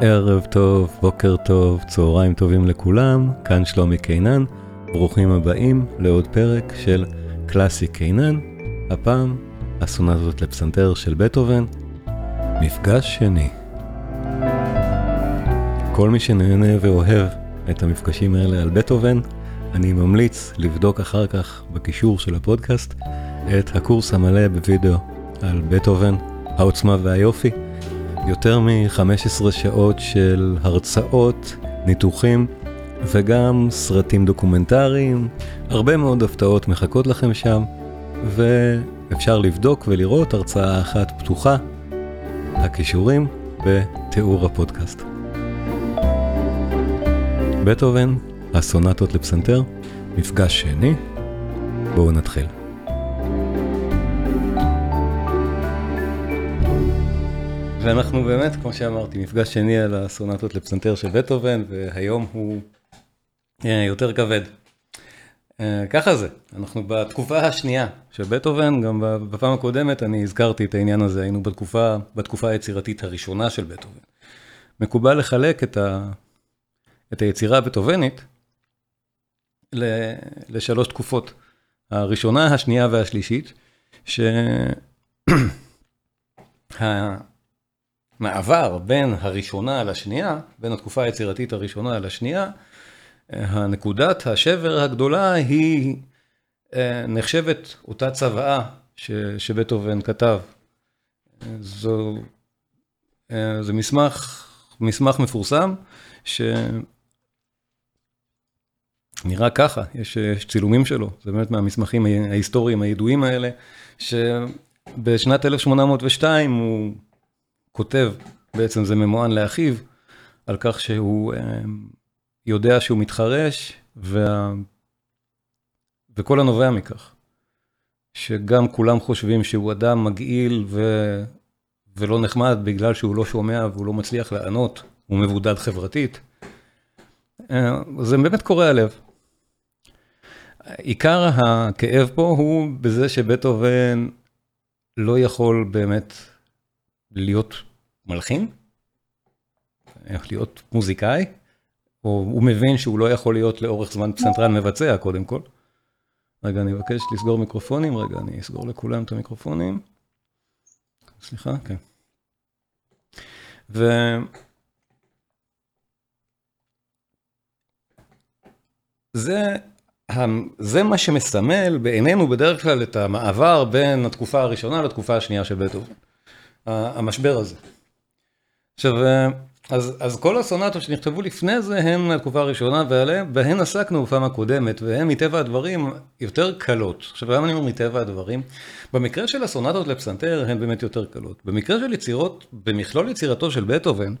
ערב טוב, בוקר טוב, צהריים טובים לכולם, כאן שלומי קינן, ברוכים הבאים לעוד פרק של קלאסי קינן, הפעם הסונטות לפסנתר של בטהובן, מפגש שני. כל מי שנהנה ואוהב את המפגשים האלה על בטהובן, אני ממליץ לבדוק אחר כך בקישור של הפודקאסט את הקורס המלא בווידאו על בטהובן, העוצמה והיופי. יותר מ-15 שעות של הרצאות, ניתוחים וגם סרטים דוקומנטריים, הרבה מאוד הפתעות מחכות לכם שם, ואפשר לבדוק ולראות הרצאה אחת פתוחה, הכישורים בתיאור הפודקאסט. בטהובן, הסונטות לפסנתר, מפגש שני, בואו נתחיל. ואנחנו באמת, כמו שאמרתי, מפגש שני על הסונטות לפסנתר של בטהובן, והיום הוא אה, יותר כבד. אה, ככה זה, אנחנו בתקופה השנייה של בטהובן, גם בפעם הקודמת אני הזכרתי את העניין הזה, היינו בתקופה, בתקופה היצירתית הראשונה של בטהובן. מקובל לחלק את, ה, את היצירה הבטהובנית לשלוש תקופות. הראשונה, השנייה והשלישית, שהמעבר בין הראשונה לשנייה, בין התקופה היצירתית הראשונה לשנייה, הנקודת השבר הגדולה היא אה, נחשבת אותה צוואה שבטהובן כתב. זו, אה, זה מסמך, מסמך מפורסם, נראה ככה, יש, יש צילומים שלו, זה באמת מהמסמכים ההיסטוריים הידועים האלה, שבשנת 1802 הוא כותב, בעצם זה ממוען לאחיו, על כך שהוא אה, יודע שהוא מתחרש, וה... וכל הנובע מכך. שגם כולם חושבים שהוא אדם מגעיל ו... ולא נחמד בגלל שהוא לא שומע והוא לא מצליח לענות, הוא מבודד חברתית. אה, זה באמת קורע לב. עיקר הכאב פה הוא בזה שבטהובן לא יכול באמת להיות מלחין, להיות מוזיקאי, או הוא מבין שהוא לא יכול להיות לאורך זמן פסנתרן מבצע קודם כל. רגע, אני מבקש לסגור מיקרופונים, רגע, אני אסגור לכולם את המיקרופונים. סליחה, כן. ו... זה זה מה שמסמל בעינינו בדרך כלל את המעבר בין התקופה הראשונה לתקופה השנייה של בטהובן. המשבר הזה. עכשיו, אז, אז כל הסונטות שנכתבו לפני זה הן מהתקופה הראשונה ועליהן, בהן עסקנו בפעם הקודמת, והן מטבע הדברים יותר קלות. עכשיו, למה אני אומר מטבע הדברים? במקרה של הסונטות לפסנתר הן באמת יותר קלות. במקרה של יצירות, במכלול יצירתו של בטהובן,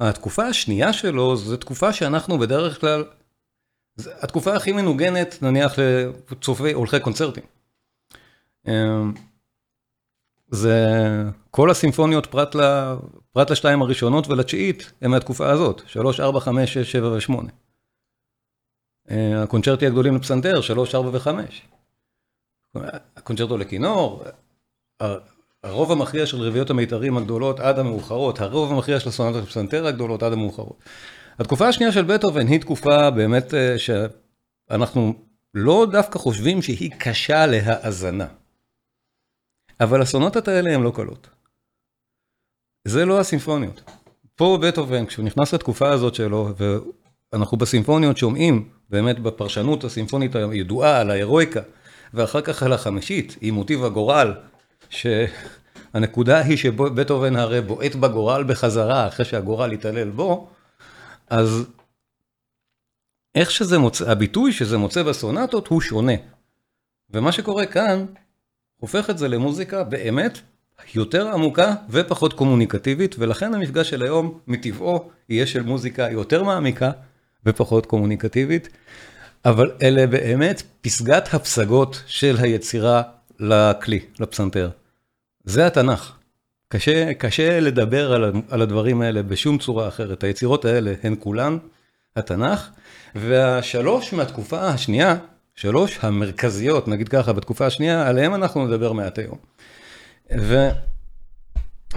התקופה השנייה שלו זו תקופה שאנחנו בדרך כלל התקופה הכי מנוגנת, נניח לצופי, הולכי קונצרטים. זה כל הסימפוניות פרט, ל, פרט לשתיים הראשונות ולתשיעית, הם מהתקופה הזאת, 3, 4, 5, 6, 7 ו-8. הקונצ'רטי הגדולים לפסנתר, 3, 4 ו-5. הקונצ'רטו לכינור, הרוב המכריע של רביעיות המיתרים הגדולות עד המאוחרות, הרוב המכריע של הסונטות לפסנתר הגדולות עד המאוחרות. התקופה השנייה של בטהובן היא תקופה באמת אה, שאנחנו לא דווקא חושבים שהיא קשה להאזנה. אבל הסונטות האלה הן לא קלות. זה לא הסימפוניות. פה בטהובן, כשהוא נכנס לתקופה הזאת שלו, ואנחנו בסימפוניות שומעים באמת בפרשנות הסימפונית הידועה על ההירואיקה, ואחר כך על החמישית, עם מוטיב הגורל, שהנקודה היא שבטהובן הרי בועט בגורל בחזרה, אחרי שהגורל התעלל בו, אז איך שזה מוצא, הביטוי שזה מוצא בסונטות הוא שונה. ומה שקורה כאן, הופך את זה למוזיקה באמת יותר עמוקה ופחות קומוניקטיבית, ולכן המפגש של היום מטבעו יהיה של מוזיקה יותר מעמיקה ופחות קומוניקטיבית, אבל אלה באמת פסגת הפסגות של היצירה לכלי, לפסנתר. זה התנ"ך. קשה, קשה לדבר על, על הדברים האלה בשום צורה אחרת. היצירות האלה הן כולן התנ"ך, והשלוש מהתקופה השנייה, שלוש המרכזיות, נגיד ככה, בתקופה השנייה, עליהן אנחנו נדבר מעט היום.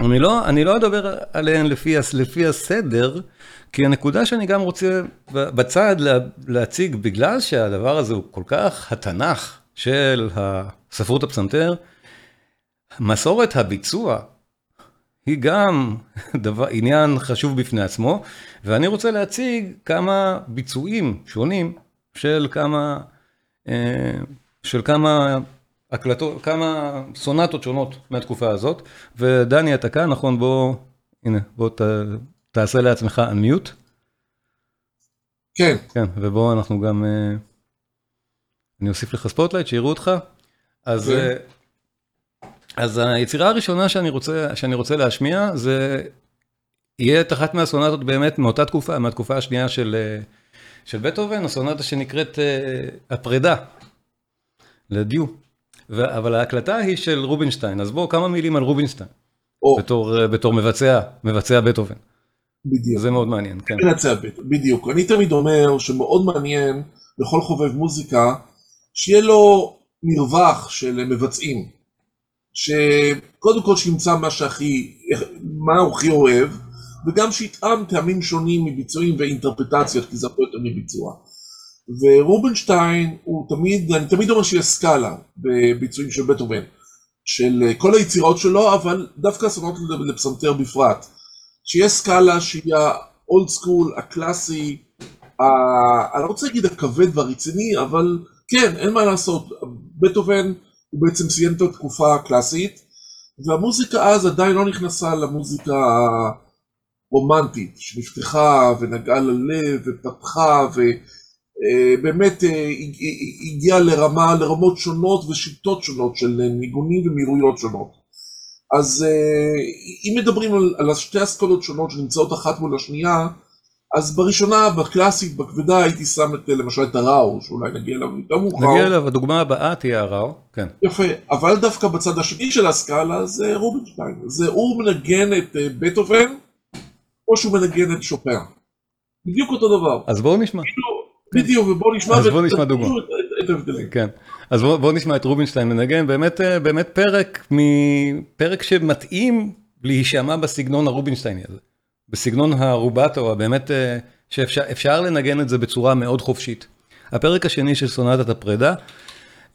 אני לא, אני לא אדבר עליהן לפי הסדר, כי הנקודה שאני גם רוצה בצד להציג, בגלל שהדבר הזה הוא כל כך התנ"ך של הספרות הפסנתר, מסורת הביצוע היא גם דבר, עניין חשוב בפני עצמו, ואני רוצה להציג כמה ביצועים שונים של כמה, של כמה הקלטות, כמה סונטות שונות מהתקופה הזאת, ודני אתה כאן, נכון? בוא, הנה, בוא ת, תעשה לעצמך unmute. כן. כן, ובוא אנחנו גם, אני אוסיף לך spotlight, שיראו אותך. אז, כן. אז היצירה הראשונה שאני רוצה, שאני רוצה להשמיע, זה יהיה את אחת מהסונטות באמת מאותה תקופה, מהתקופה השנייה של, של בטהובן, הסונטה שנקראת הפרידה, לדיו. אבל ההקלטה היא של רובינשטיין, אז בואו כמה מילים על רובינשטיין, בתור, בתור מבצע, מבצע בטהובן. בדיוק. זה מאוד מעניין, כן. מבצע בטהובן, בדיוק. אני תמיד אומר שמאוד מעניין לכל חובב מוזיקה, שיהיה לו מרווח של מבצעים. שקודם כל שימצא מה שהכי, מה הוא הכי אוהב, וגם שיטעם טעמים שונים מביצועים ואינטרפטציות, כי זה הרבה יותר מביצוע. ורובינשטיין הוא תמיד, אני תמיד אומר שיש סקאלה בביצועים של בטהובן, של כל היצירות שלו, אבל דווקא הסונות לפסנתר בפרט. שיש סקאלה שהיא האולד סקול, הקלאסי, ה... אני לא רוצה להגיד הכבד והרציני, אבל כן, אין מה לעשות, בטהובן הוא בעצם סיים את התקופה הקלאסית, והמוזיקה אז עדיין לא נכנסה למוזיקה הרומנטית, שנפתחה ונגעה ללב ופתחה ו... באמת הגיעה לרמה, לרמות שונות ושיטות שונות של ניגונים ומהירויות שונות. אז אם מדברים על, על שתי אסכולות שונות שנמצאות אחת מול השנייה, אז בראשונה, בקלאסית, בכבדה, הייתי שם את, למשל את הראו, שאולי נגיע אליו יותר מאוחר. נגיע אליו, הדוגמה הבאה תהיה הראו, כן. יפה, אבל דווקא בצד השני של הסקאלה זה רובינשטיין. זה הוא מנגן את בטהובן, או שהוא מנגן את שופן. בדיוק אותו דבר. אז בואו נשמע. בדיוק, ובואו נשמע, אז בואו נשמע דוגמא. כן, אז בואו בוא נשמע את רובינשטיין מנגן, באמת, באמת פרק, פרק שמתאים להישמע בסגנון הרובינשטייני הזה. בסגנון הרובטו, באמת שאפשר לנגן את זה בצורה מאוד חופשית. הפרק השני של סונטת הפרידה,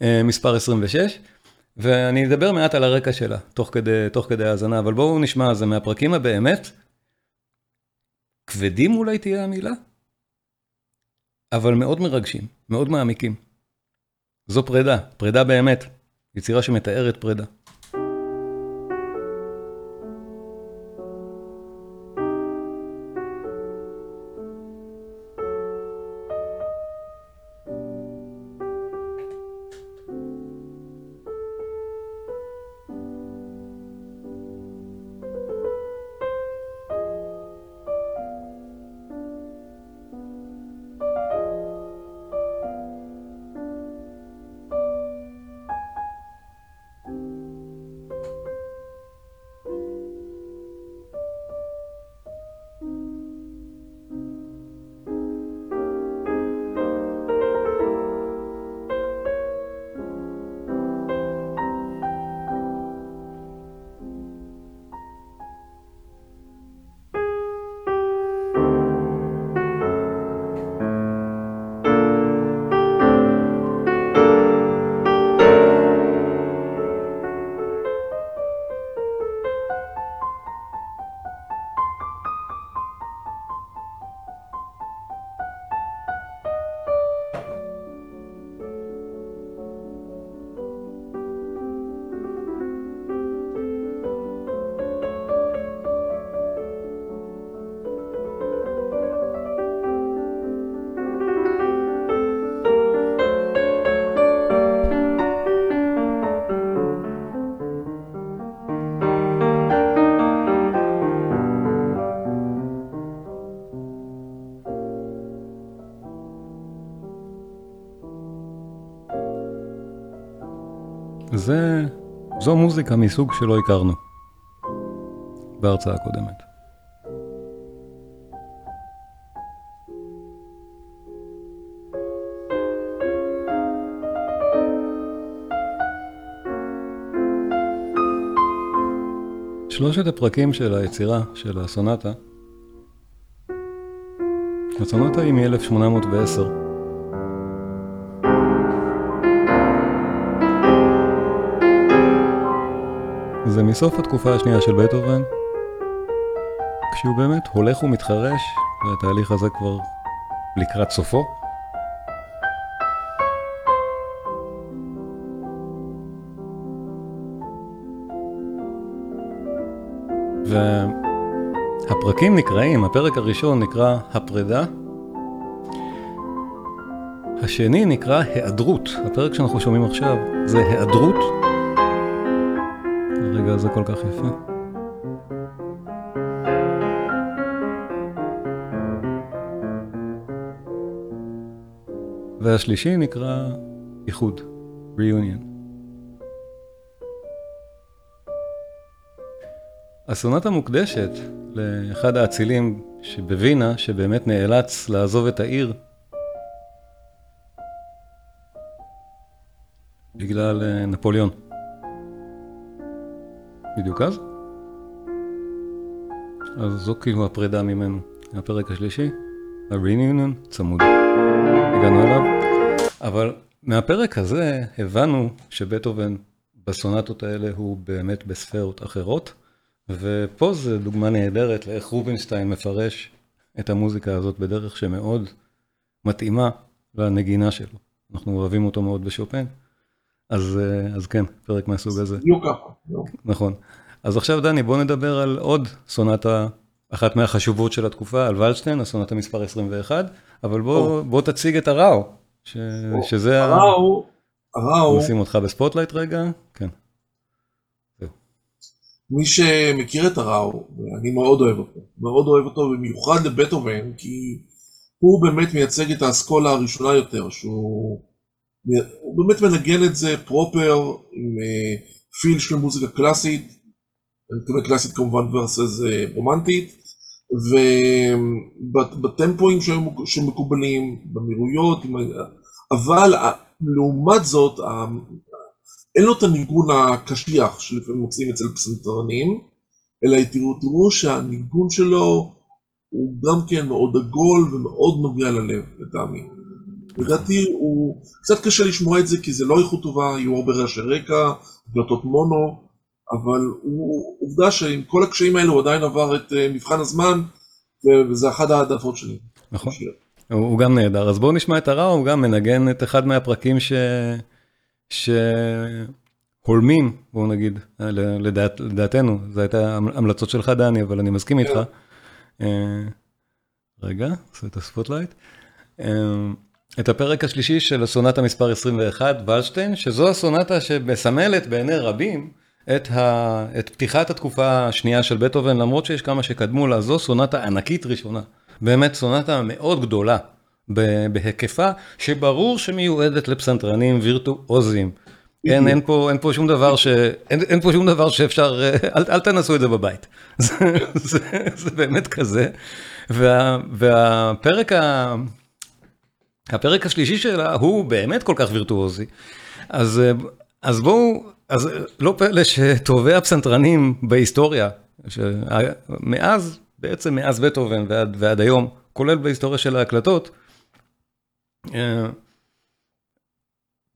מספר 26, ואני אדבר מעט על הרקע שלה, תוך כדי, תוך כדי האזנה, אבל בואו נשמע, זה מהפרקים הבאמת, כבדים אולי תהיה המילה? אבל מאוד מרגשים, מאוד מעמיקים. זו פרידה, פרידה באמת, יצירה שמתארת פרידה. זו מוזיקה מסוג שלא הכרנו בהרצאה הקודמת. בשלושת הפרקים של היצירה של הסונטה, הסונטה היא מ-1810. מסוף התקופה השנייה של בטהובן, כשהוא באמת הולך ומתחרש, והתהליך הזה כבר לקראת סופו. והפרקים נקראים, הפרק הראשון נקרא הפרידה, השני נקרא היעדרות, הפרק שאנחנו שומעים עכשיו זה היעדרות. הזה כל כך יפה. והשלישי נקרא איחוד, reunion. הסונטה מוקדשת לאחד האצילים שבווינה, שבאמת נאלץ לעזוב את העיר בגלל אה, נפוליאון. בדיוק אז? אז זו כאילו הפרידה ממנו. הפרק השלישי, ה-reunion צמוד. הגענו אליו. אבל מהפרק הזה הבנו שבטהובן בסונטות האלה הוא באמת בספרות אחרות. ופה זו דוגמה נהדרת לאיך רובינשטיין מפרש את המוזיקה הזאת בדרך שמאוד מתאימה לנגינה שלו. אנחנו אוהבים אותו מאוד בשופן, אז, אז כן, פרק מהסוג הזה. בדיוק ככה. נכון. אז עכשיו דני, בוא נדבר על עוד סונטה, אחת מהחשובות של התקופה, על ולשטיין, הסונטה מספר 21, אבל בוא, בוא תציג את אראו, ש, שזה... אראו, אראו... נשים אותך ב spotlight רגע, כן. מי שמכיר את אראו, ואני מאוד אוהב אותו, מאוד אוהב אותו במיוחד לבטהובן, כי הוא באמת מייצג את האסכולה הראשונה יותר, שהוא באמת מנגן את זה פרופר, עם פיל של מוזיקה קלאסית, אני מתכוון קלאסית כמובן ורסס רומנטית, ובטמפואים שמקובלים, במהירויות, אבל לעומת זאת, אין לו את הניגון הקשיח שלפעמים מוצאים אצל פסנתרנים, אלא תראו, תראו שהניגון שלו הוא גם כן מאוד עגול ומאוד נוגע ללב, לטעמי. לדעתי הוא, קצת קשה לשמוע את זה כי זה לא איכות טובה, יהיו הרבה רעשי רקע, הקלטות מונו, אבל הוא עובדה שעם כל הקשיים האלה הוא עדיין עבר את מבחן הזמן, וזה אחת העדפות שלי. נכון, הוא גם נהדר. אז בואו נשמע את הרע, הוא גם מנגן את אחד מהפרקים ש... שהולמים, בואו נגיד, לדעת, לדעתנו, זו הייתה המלצות שלך דני, אבל אני מסכים איתך. רגע, עושה את ה spotlight. את הפרק השלישי של הסונטה מספר 21, ולשטיין, שזו הסונטה שמסמלת בעיני רבים את, ה... את פתיחת התקופה השנייה של בטהובן, למרות שיש כמה שקדמו לה, זו סונטה ענקית ראשונה. באמת סונטה מאוד גדולה. בהיקפה, שברור שמיועדת לפסנתרנים וירטואוזיים. אין, אין פה, אין פה שום דבר ש... אין, אין פה שום דבר שאפשר, אל, אל תנסו את זה בבית. זה, זה, זה באמת כזה. וה, והפרק ה... הפרק השלישי שלה הוא באמת כל כך וירטואוזי. אז, אז בואו, אז לא פלא שטובי הפסנתרנים בהיסטוריה, שמאז, בעצם מאז בטהובן ועד, ועד היום, כולל בהיסטוריה של ההקלטות,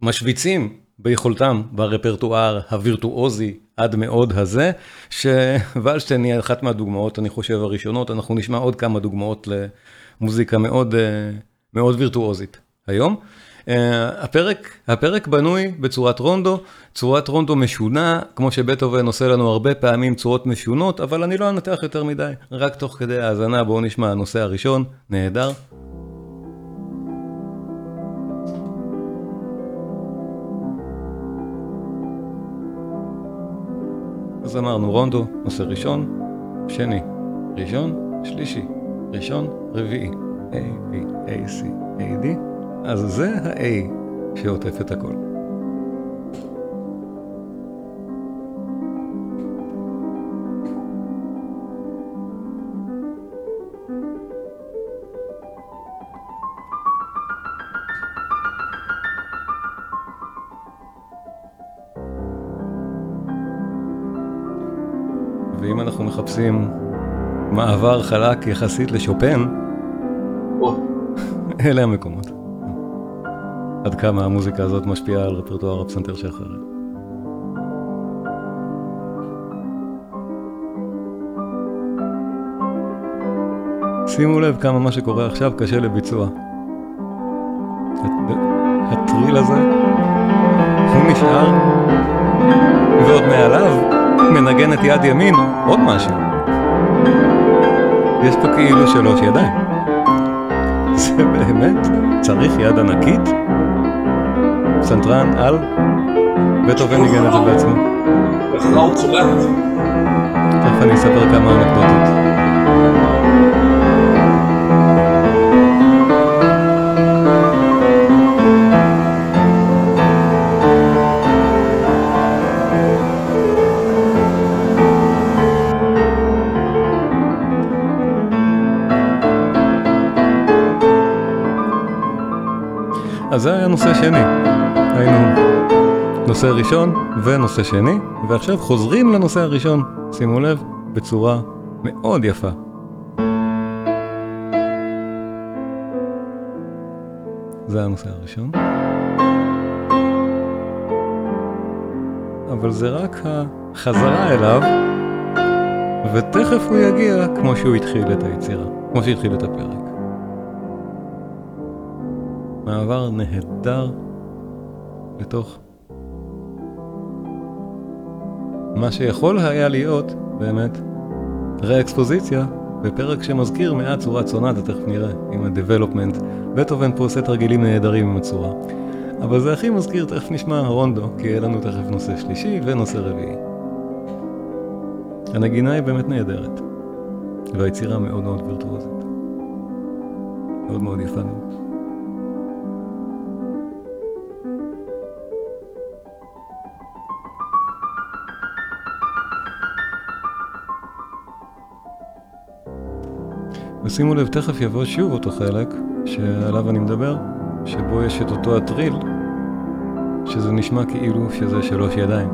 משוויצים ביכולתם ברפרטואר הווירטואוזי עד מאוד הזה, שוולשטיין היא אחת מהדוגמאות, אני חושב, הראשונות, אנחנו נשמע עוד כמה דוגמאות למוזיקה מאוד, מאוד וירטואוזית היום. הפרק, הפרק בנוי בצורת רונדו, צורת רונדו משונה, כמו שבטהובן עושה לנו הרבה פעמים צורות משונות, אבל אני לא אנתח יותר מדי, רק תוך כדי האזנה בואו נשמע הנושא הראשון, נהדר. אז אמרנו רונדו, נושא ראשון, שני, ראשון, שלישי, ראשון, רביעי, A, B, A-C-A-D, אז זה ה-A שעוטף את הכל. ואם אנחנו מחפשים מעבר חלק יחסית לשופן, אלה המקומות. עד כמה המוזיקה הזאת משפיעה על רפרטואר הפסנתר שאחרי. שימו לב כמה מה שקורה עכשיו קשה לביצוע. הט- הטריל הזה, הוא נשאר, ועוד מעליו מנגן את יד ימין עוד משהו. יש פה כאילו שלוש ידיים. זה באמת צריך יד ענקית? פסנתרן על? בטהובן ניגן את זה בעצמו. הכרעות צולעת. תכף אני אספר כמה אנקדוטות. אז זה היה נושא שני. היינו נושא ראשון ונושא שני, ועכשיו חוזרים לנושא הראשון, שימו לב, בצורה מאוד יפה. זה הנושא הראשון. אבל זה רק החזרה אליו, ותכף הוא יגיע כמו שהוא התחיל את היצירה, כמו שהתחיל את הפרק. מעבר נהדר לתוך מה שיכול היה להיות באמת ראקספוזיציה בפרק שמזכיר מעט צורת סונטה, תכף נראה, עם ה-development. בטהובן פה עושה תרגילים נהדרים עם הצורה. אבל זה הכי מזכיר, תכף נשמע רונדו, כי יהיה לנו תכף נושא שלישי ונושא רביעי. הנגינה היא באמת נהדרת, והיצירה מאוד מאוד וירטואוזית. מאוד מאוד יפה מאוד. ושימו לב, תכף יבוא שוב אותו חלק שעליו אני מדבר, שבו יש את אותו הטריל, שזה נשמע כאילו שזה שלוש ידיים.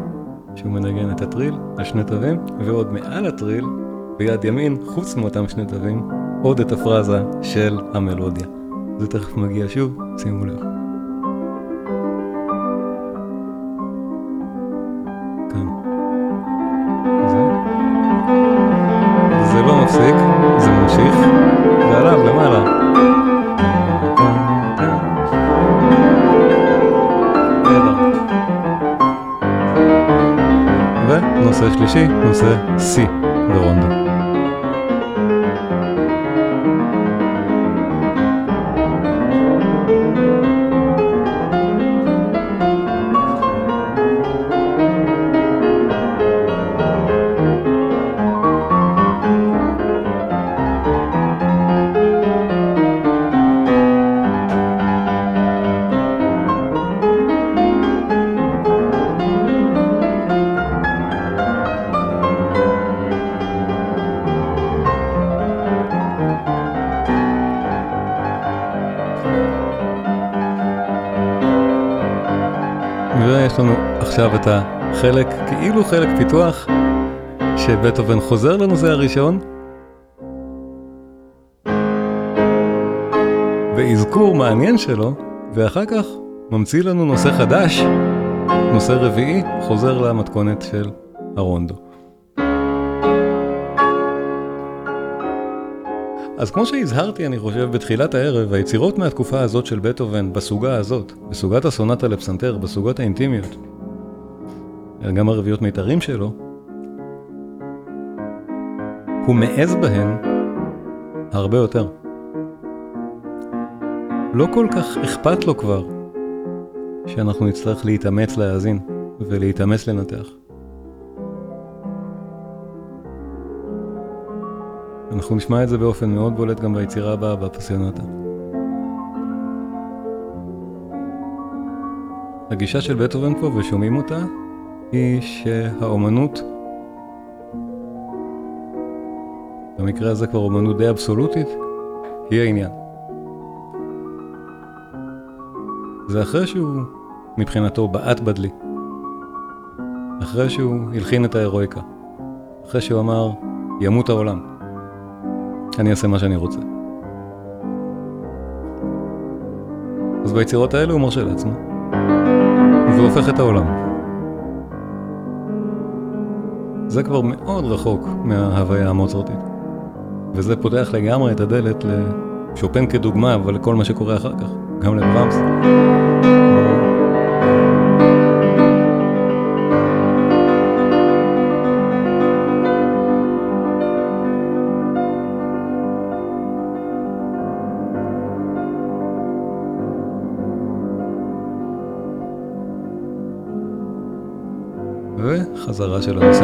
שהוא מנגן את הטריל על שני תווים, ועוד מעל הטריל, ביד ימין, חוץ מאותם שני תווים, עוד את הפרזה של המלודיה. זה תכף מגיע שוב, שימו לב. ונושא שלישי, נושא C חלק פיתוח, שבטהובן חוזר לנושא הראשון, באזכור מעניין שלו, ואחר כך ממציא לנו נושא חדש, נושא רביעי, חוזר למתכונת של הרונדו. אז כמו שהזהרתי, אני חושב, בתחילת הערב, היצירות מהתקופה הזאת של בטהובן, בסוגה הזאת, בסוגת הסונטה לפסנתר, בסוגות האינטימיות, גם הרביעיות מיתרים שלו, הוא מעז בהן הרבה יותר. לא כל כך אכפת לו כבר שאנחנו נצטרך להתאמץ להאזין ולהתאמץ לנתח. אנחנו נשמע את זה באופן מאוד בולט גם ביצירה הבאה, בפסיונטה. הגישה של בטהובן פה, ושומעים אותה, היא שהאומנות, במקרה הזה כבר אומנות די אבסולוטית, היא העניין. זה אחרי שהוא, מבחינתו, בעט בדלי. אחרי שהוא הלחין את ההירואיקה. אחרי שהוא אמר, ימות העולם. אני אעשה מה שאני רוצה. אז ביצירות האלה הוא מרשה לעצמו. והוא הופך את העולם. זה כבר מאוד רחוק מההוויה המוצרטית. וזה פותח לגמרי את הדלת לשופן כדוגמה, אבל לכל מה שקורה אחר כך, גם לברמס. וחזרה של הנושא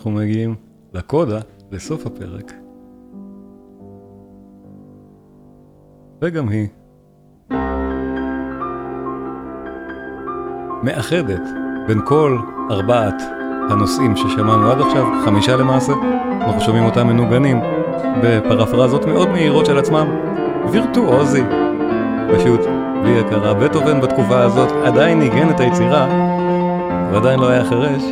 אנחנו מגיעים לקודה, לסוף הפרק. וגם היא מאחדת בין כל ארבעת הנושאים ששמענו עד עכשיו, חמישה למעשה, אנחנו שומעים אותם מנוגנים בפרפרזות מאוד מהירות של עצמם, וירטואוזי, פשוט בלי הכרה. בטהובן בתקופה הזאת עדיין ניגן את היצירה, ועדיין לא היה חירש,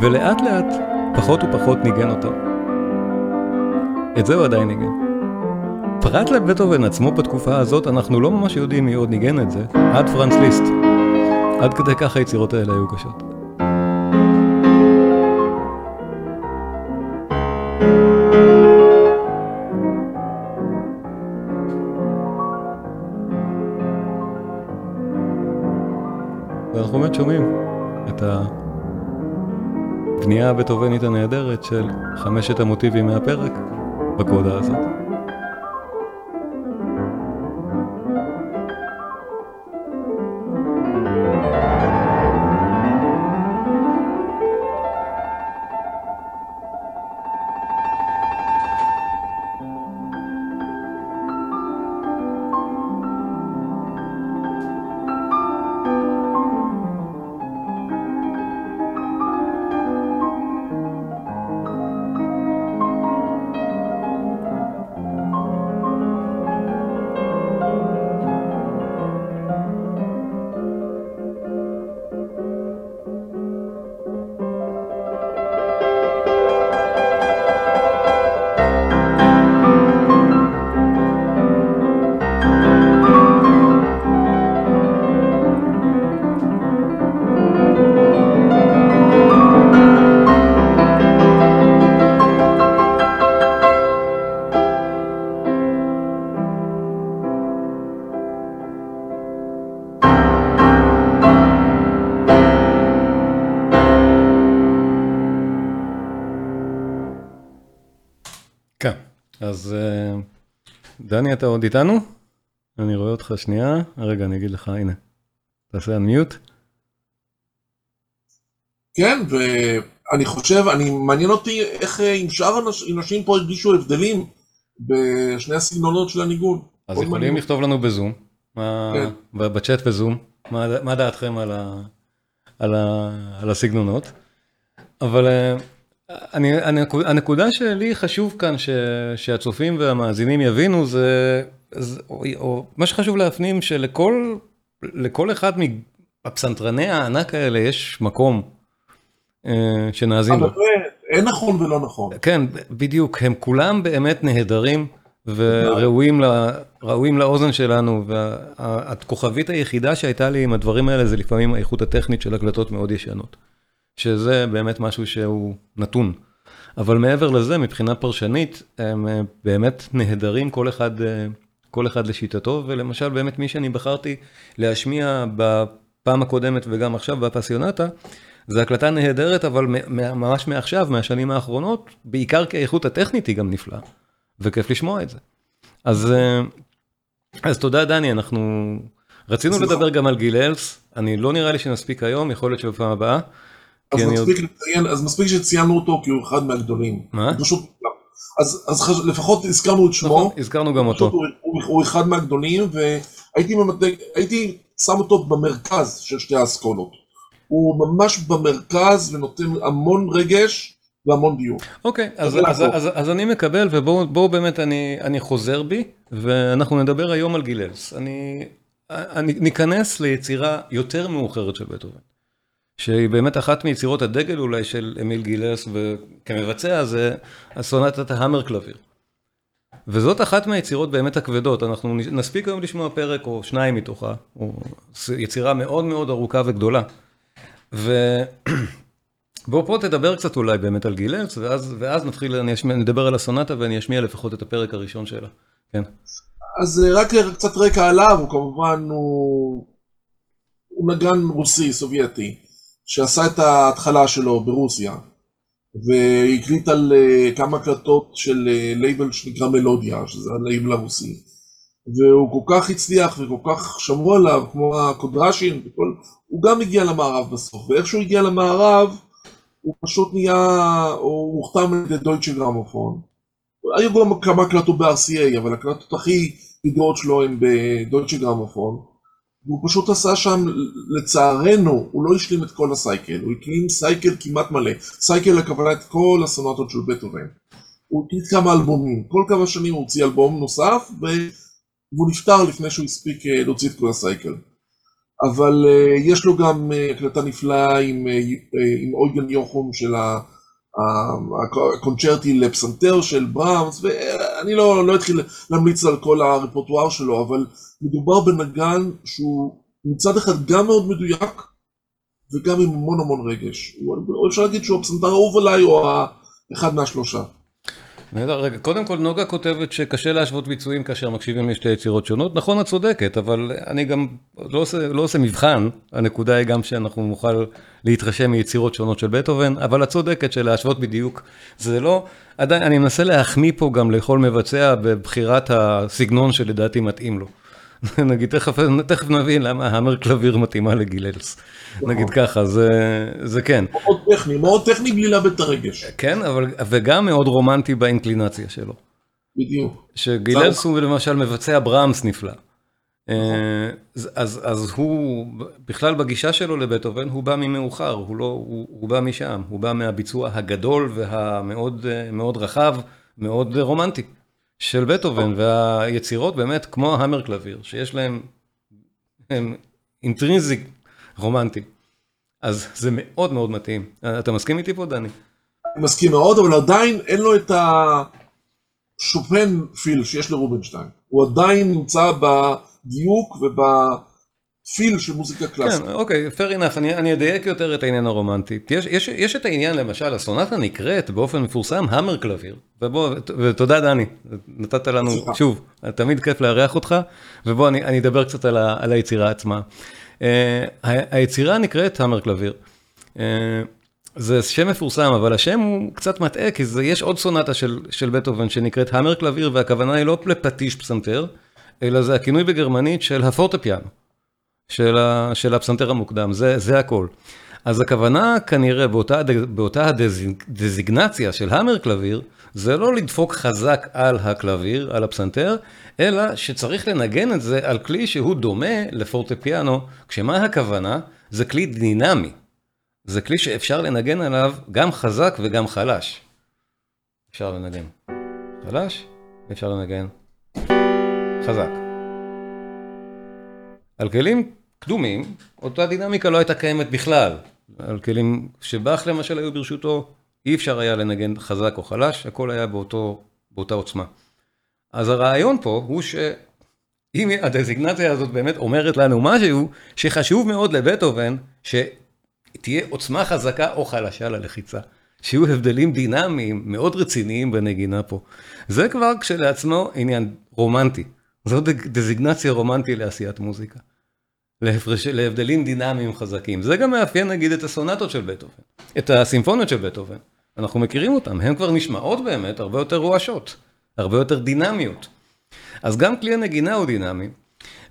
ולאט לאט פחות ופחות ניגן אותו. את זה הוא עדיין ניגן. פרט לבטהובן עצמו בתקופה הזאת, אנחנו לא ממש יודעים מי עוד ניגן את זה, עד פרנס ליסט. עד כדי כך היצירות האלה היו קשות. ואנחנו באמת שומעים הבנייה הבטהובנית הנהדרת של חמשת המוטיבים מהפרק בקודה הזאת. אתה עוד איתנו? אני רואה אותך שנייה, רגע אני אגיד לך, הנה, תעשה unmute. כן, אני חושב, אני, מעניין אותי איך אה, עם שאר אנשים פה הרגישו הבדלים בשני הסגנונות של הניגון. אז יכולים לכתוב לנו בזום, כן. בצ'אט בזום, מה, מה דעתכם על, ה, על, ה, על הסגנונות. אבל אה, אני, הנקודה שלי חשוב כאן ש, שהצופים והמאזינים יבינו זה, זה או, או מה שחשוב להפנים שלכל לכל אחד מהפסנתרני הענק האלה יש מקום אה, שנאזין לו. אין נכון ולא נכון. כן, בדיוק, הם כולם באמת נהדרים וראויים לה, לאוזן שלנו, והכוכבית היחידה שהייתה לי עם הדברים האלה זה לפעמים האיכות הטכנית של הקלטות מאוד ישנות. שזה באמת משהו שהוא נתון. אבל מעבר לזה, מבחינה פרשנית, הם אה, באמת נהדרים, כל אחד, אה, כל אחד לשיטתו, ולמשל באמת מי שאני בחרתי להשמיע בפעם הקודמת וגם עכשיו בפסיונטה, זו הקלטה נהדרת, אבל ממש מעכשיו, מהשנים האחרונות, בעיקר כי האיכות הטכנית היא גם נפלאה, וכיף לשמוע את זה. אז, אה, אז תודה דני, אנחנו רצינו לדבר גם על גיל אלס, אני לא נראה לי שנספיק היום, יכול להיות שבפעם הבאה. אז מספיק, עוד... לציין, אז מספיק שציינו אותו כי הוא אחד מהגדולים. מה? פשוט, אז, אז לפחות הזכרנו את שמו. נכון, הזכרנו גם אותו. הוא, הוא, הוא אחד מהגדולים, והייתי ממתק, שם אותו במרכז של שתי האסכולות. הוא ממש במרכז ונותן המון רגש והמון דיוק. אוקיי, אז, אז, אז, אז אני מקבל, ובואו באמת אני, אני חוזר בי, ואנחנו נדבר היום על גיללס. אני, אני ניכנס ליצירה יותר מאוחרת של בטהובן. שהיא באמת אחת מיצירות הדגל אולי של אמיל גילס, וכמבצע זה הסונטת ההמר קלביר. וזאת אחת מהיצירות באמת הכבדות, אנחנו נספיק היום לשמוע פרק או שניים מתוכה, או יצירה מאוד מאוד ארוכה וגדולה. ובוא פה תדבר קצת אולי באמת על גילץ, ואז, ואז נתחיל, אני אשמיע, נדבר על הסונטה ואני אשמיע לפחות את הפרק הראשון שלה, כן. אז רק קצת רקע עליו, הוא כמובן, הוא, הוא נגן רוסי, סובייטי. שעשה את ההתחלה שלו ברוסיה, והקליט על אה, כמה הקלטות של לייבל שנקרא מלודיה, שזה הלייבל הרוסי. והוא כל כך הצליח וכל כך שמרו עליו, כמו הקודרשין, וכל... הוא גם הגיע למערב בסוף, ואיך שהוא הגיע למערב, הוא פשוט נהיה, הוא הוחתם על ידי דויטשה גרמופון. היו גם כמה הקלטות ב-RCA, אבל הקלטות הכי ידועות שלו הן בדויטשה גרמופון. והוא פשוט עשה שם, לצערנו, הוא לא השלים את כל ה cycle, הוא הקליט cycle כמעט מלא. cycle הכוונה את כל הסונטות של בטהובן. הוא הקליט כמה אלבומים, כל כמה שנים הוא הוציא אלבום נוסף, והוא נפטר לפני שהוא הספיק אה, להוציא את כל ה cycle. אבל אה, יש לו גם אה, הקלטה נפלאה עם, עם אויגן יוחום של הקונצ'רטי לפסנתר של בראמס, ואני לא, לא אתחיל להמליץ על כל הרפרטואר שלו, אבל מדובר בנגן שהוא מצד אחד גם מאוד מדויק וגם עם המון המון רגש. אפשר להגיד שהוא הפסנתר האהוב עליי או אחד מהשלושה. נהדר, רגע, קודם כל נוגה כותבת שקשה להשוות ביצועים כאשר מקשיבים לשתי יצירות שונות, נכון את צודקת, אבל אני גם לא עושה, לא עושה מבחן, הנקודה היא גם שאנחנו נוכל להתרשם מיצירות שונות של בטהובן, אבל את צודקת שלהשוות בדיוק, זה לא, עדיין, אני מנסה להחמיא פה גם לכל מבצע בבחירת הסגנון שלדעתי מתאים לו. נגיד, תכף, תכף נבין למה המר קלביר מתאימה לגיללס. נגיד ככה, זה, זה כן. מאוד טכני, מאוד טכני בלי לאבד את הרגש. כן, אבל, וגם מאוד רומנטי באינקלינציה שלו. בדיוק. שגיללס הוא למשל מבצע בראמס נפלא. אה, אז, אז הוא, בכלל בגישה שלו לבטהובן, הוא בא ממאוחר, הוא, לא, הוא, הוא בא משם, הוא בא מהביצוע הגדול והמאוד מאוד רחב, מאוד רומנטי. של בטהובן, והיצירות באמת כמו המר קלביר, שיש להם אינטרינזיק רומנטי. אז זה מאוד מאוד מתאים. אתה מסכים איתי פה, דני? אני מסכים מאוד, אבל עדיין אין לו את השופן פיל שיש לרובינשטיין. הוא עדיין נמצא בדיוק וב... פיל של מוזיקה קלאסית. כן, אוקיי, fair enough, אני, אני אדייק יותר את העניין הרומנטי. יש, יש, יש את העניין, למשל, הסונטה נקראת באופן מפורסם המר קלביר. ובוא, ותודה דני, נתת לנו, סליחה. שוב, תמיד כיף לארח אותך, ובוא, אני, אני אדבר קצת על, ה, על היצירה עצמה. Uh, היצירה נקראת המר קלביר. Uh, זה שם מפורסם, אבל השם הוא קצת מטעה, כי זה, יש עוד סונטה של, של בטהובן שנקראת המר קלביר, והכוונה היא לא לפטיש פסנתר, אלא זה הכינוי בגרמנית של הפורטפיאנו. של של הפסנתר המוקדם, זה זה הכל. אז הכוונה כנראה באותה הדזיגנציה של המר קלביר, זה לא לדפוק חזק על הקלביר, על הפסנתר, אלא שצריך לנגן את זה על כלי שהוא דומה לפורטפיאנו, כשמה הכוונה? זה כלי דינמי. זה כלי שאפשר לנגן עליו גם חזק וגם חלש. אפשר לנגן חלש, אפשר לנגן חזק. על כלים קדומים, אותה דינמיקה לא הייתה קיימת בכלל. על כלים שבאך למשל היו ברשותו, אי אפשר היה לנגן חזק או חלש, הכל היה באותו, באותה עוצמה. אז הרעיון פה הוא שאם הדזיגנציה הזאת באמת אומרת לנו משהו, שחשוב מאוד לבטהובן שתהיה עוצמה חזקה או חלשה ללחיצה. שיהיו הבדלים דינמיים מאוד רציניים בנגינה פה. זה כבר כשלעצמו עניין רומנטי. זו דזיגנציה רומנטית לעשיית מוזיקה. להפרש... להבדלים דינמיים חזקים. זה גם מאפיין נגיד את הסונטות של בטהובן, את הסימפוניות של בטהובן. אנחנו מכירים אותן, הן כבר נשמעות באמת הרבה יותר רועשות, הרבה יותר דינמיות. אז גם כלי הנגינה הוא דינמי,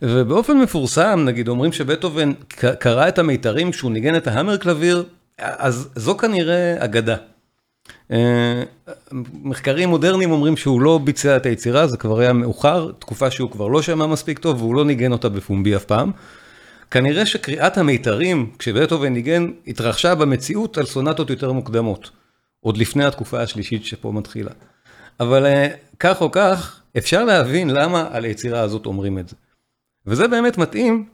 ובאופן מפורסם, נגיד אומרים שבטהובן קרא את המיתרים כשהוא ניגן את ההמר קלביר, אז זו כנראה אגדה. אה, מחקרים מודרניים אומרים שהוא לא ביצע את היצירה, זה כבר היה מאוחר, תקופה שהוא כבר לא שמע מספיק טוב והוא לא ניגן אותה בפומבי אף פעם. כנראה שקריאת המיתרים, כשבטהובן ניגן, התרחשה במציאות על סונטות יותר מוקדמות. עוד לפני התקופה השלישית שפה מתחילה. אבל אה, כך או כך, אפשר להבין למה על היצירה הזאת אומרים את זה. וזה באמת מתאים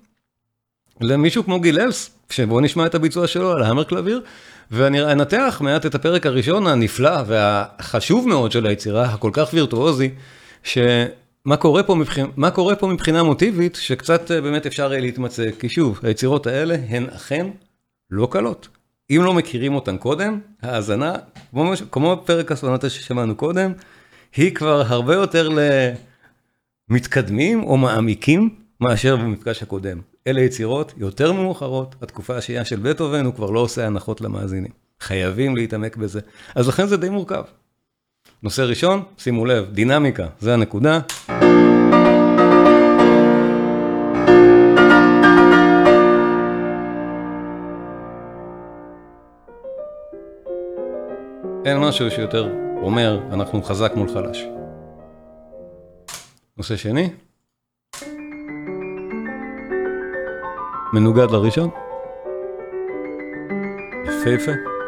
למישהו כמו גיל אלס, שבואו נשמע את הביצוע שלו על ההמר קלביר, ואני אנתח מעט את הפרק הראשון הנפלא והחשוב מאוד של היצירה, הכל כך וירטואוזי, שמה קורה פה, מבח... קורה פה מבחינה מוטיבית, שקצת אה, באמת אפשר להתמצא, כי שוב, היצירות האלה הן אכן לא קלות. אם לא מכירים אותן קודם, האזנה, כמו, כמו פרק הסונטה ששמענו קודם, היא כבר הרבה יותר למתקדמים או מעמיקים מאשר במפגש הקודם. אלה יצירות יותר מאוחרות, התקופה השנייה של בטהובן, הוא כבר לא עושה הנחות למאזינים. חייבים להתעמק בזה. אז לכן זה די מורכב. נושא ראשון, שימו לב, דינמיקה, זה הנקודה. אין משהו שיותר אומר, אנחנו חזק מול חלש. נושא שני, מנוגד לראשון. יפהפה.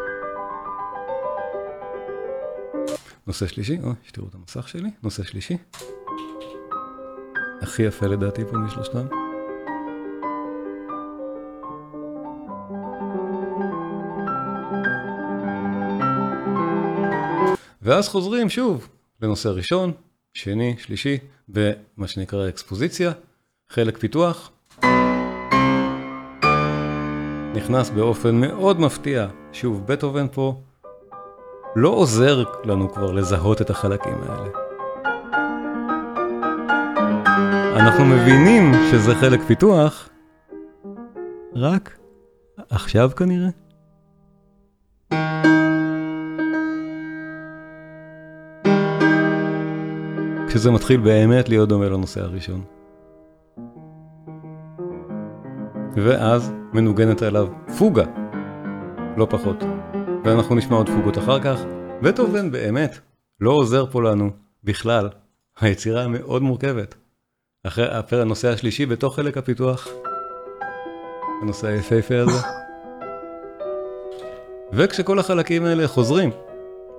נושא שלישי, או, שתראו את המסך שלי, נושא שלישי. הכי יפה לדעתי פה משלושתם. ואז חוזרים שוב לנושא ראשון, שני, שלישי, במה שנקרא אקספוזיציה, חלק פיתוח. נכנס באופן מאוד מפתיע, שוב, בטהובן פה לא עוזר לנו כבר לזהות את החלקים האלה. אנחנו מבינים שזה חלק פיתוח, רק עכשיו כנראה. כשזה מתחיל באמת להיות דומה לנושא הראשון. ואז מנוגנת עליו פוגה, לא פחות. ואנחנו נשמע עוד פוגות אחר כך. בטהובן באמת לא עוזר פה לנו בכלל. היצירה מאוד מורכבת. אחרי הנושא השלישי בתוך חלק הפיתוח, הנושא היפהפה הזה. וכשכל החלקים האלה חוזרים,